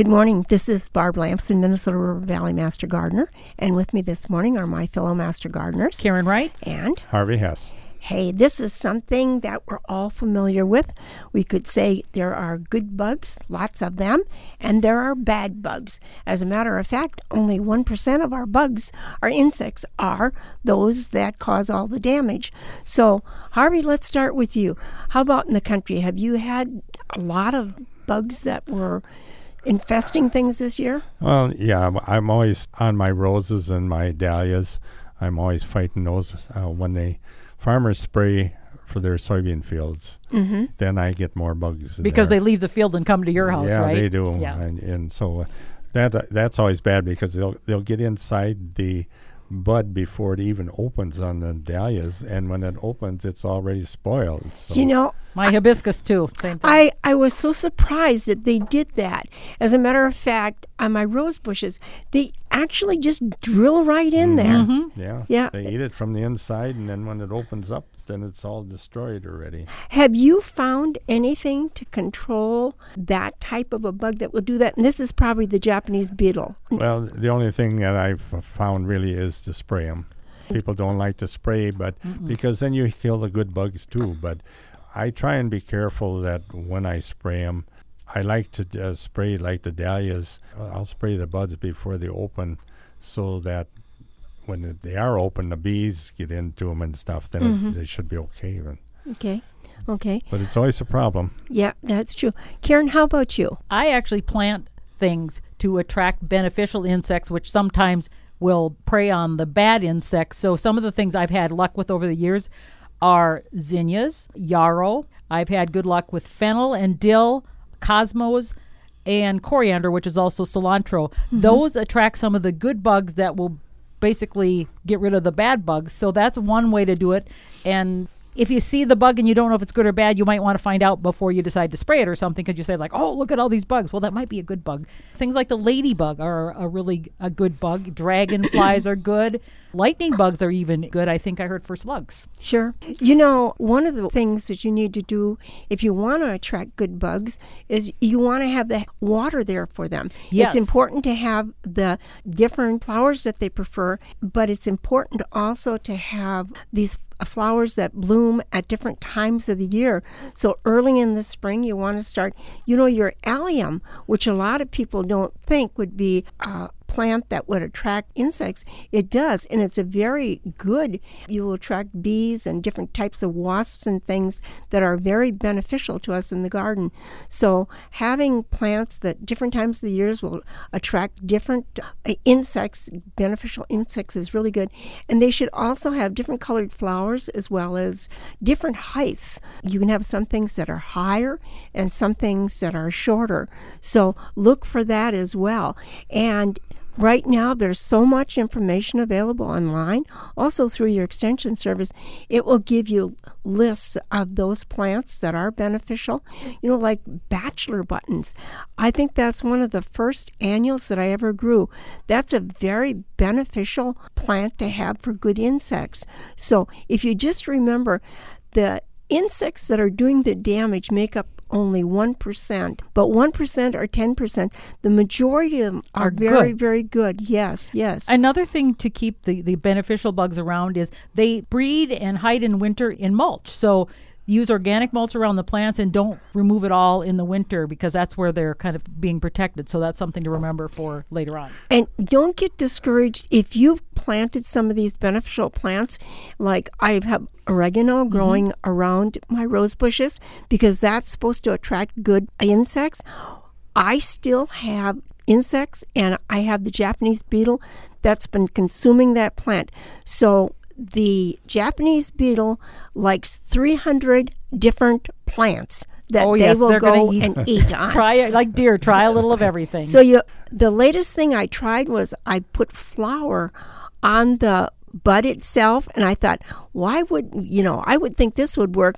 Good morning. This is Barb Lamson, Minnesota River Valley Master Gardener. And with me this morning are my fellow Master Gardeners. Karen Wright. And Harvey Hesse. hey, this is something that we're all familiar with. We could say there are good bugs, lots of them, and there are bad bugs. As a matter of fact, only 1% of our bugs, our insects, are those that cause all the damage. So, Harvey, let's start with you. How about in the country? Have you had a lot of bugs that were infesting things this year? Well, yeah, I'm- I'm always on my roses and my dahlias. I'm always fighting those uh, when they farmers spray for their soybean fields. Mm-hmm. Then I get more bugs Because there. they leave the field and come to your house, yeah, right? they do, Yeah. and, and so uh, that uh, that's always bad because they'll they'll get inside the bud before it even opens on the dahlias, and when it opens, it's already spoiled. So You know, My hibiscus too. Same thing. I, I was so surprised that they did that. As a matter of fact, on my rose bushes, they actually just drill right in there. Mm-hmm. yeah, Yeah. they eat it from the inside, and then when it opens up, then it's all destroyed already. Have you found anything to control that type of a bug that will do that? And this is probably the Japanese beetle. Well, the only thing that I've found really is to spray them. People don't like to spray, but because then you kill the good bugs too. But I try and be careful that when I spray them, I like to uh, spray like the dahlias. I'll spray the buds before they open, so that when they are open, the bees get into them and stuff. Then it, they should be okay. But, Okay. Okay. but it's always a problem. Yeah, that's true. Karen, how about you? I actually plant things to attract beneficial insects, which sometimes will prey on the bad insects. So some of the things I've had luck with over the years are zinnias, yarrow. I've had good luck with fennel and dill, cosmos, and coriander, which is also cilantro. Mm-hmm. Those attract some of the good bugs that will basically get rid of the bad bugs. So that's one way to do it. And if you see the bug and you don't know if it's good or bad, you might want to find out before you decide to spray it or something. Because you say like, "Oh, look at all these bugs." Well, that might be a good bug. Things like the ladybug are a really a good bug. Dragonflies are good. Lightning bugs are even good. I think I heard for slugs. Sure. You know, one of the things that you need to do if you want to attract good bugs is you want to have the water there for them. Yes. It's important to have the different flowers that they prefer, but it's important also to have these Uh, flowers that bloom at different times of the year. So early in the spring, you want to start, you know, your allium, which a lot of people don't think would be a plant that would attract insects. It does, and it's a very good. You will attract bees and different types of wasps and things that are very beneficial to us in the garden. So having plants that different times of the years will attract different uh, insects, beneficial insects, is really good. And they should also have different colored flowers as well as different heights. You can have some things that are higher and some things that are shorter. So look for that as well. And Right now, there's so much information available online, also through your extension service. It will give you lists of those plants that are beneficial, you know, like bachelor buttons. I think that's one of the first annuals that I ever grew. That's a very beneficial plant to have for good insects. So if you just remember, the insects that are doing the damage make up only 1%, but 1% or 10%, the majority of them are, Are very, good. very good. Yes, yes. Another thing to keep the, the beneficial bugs around is they breed and hide in winter in mulch. So use organic mulch around the plants and don't remove it all in the winter because that's where they're kind of being protected. So that's something to remember for later on. And don't get discouraged if you've planted some of these beneficial plants, like I have oregano mm-hmm. growing around my rose bushes because that's supposed to attract good insects. I still have insects and I have the Japanese beetle that's been consuming that plant. So the Japanese beetle likes 300 different plants that Oh, they yes, will go eat- and eat on. Try it like deer, try a little of everything. So you, the latest thing I tried was I put flour on the bud itself. And I thought, why would, you know, I would think this would work.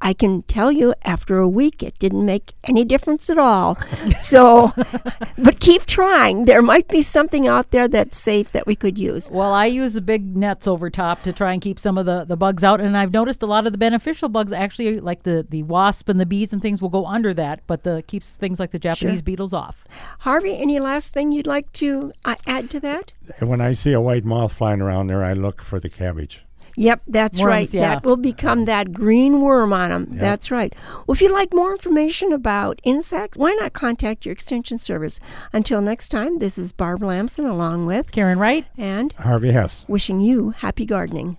I can tell you after a week, it didn't make any difference at all. so, but keep trying. There might be something out there that's safe that we could use. Well, I use the big nets over top to try and keep some of the, the bugs out. And I've noticed a lot of the beneficial bugs actually, like the, the wasp and the bees and things, will go under that, but the keeps things like the Japanese Sure. beetles off. Harvey, any last thing you'd like to uh, add to that? When I see a white moth flying around there, I look for the cabbage. Yep, that's Worms, right. yeah. That will become that green worm on them. That's right. Well, if you'd like more information about insects, why not contact your extension service? Until next time, this is Barb Lamson along with Karen Wright? and Harvey Hesse. wishing you happy gardening.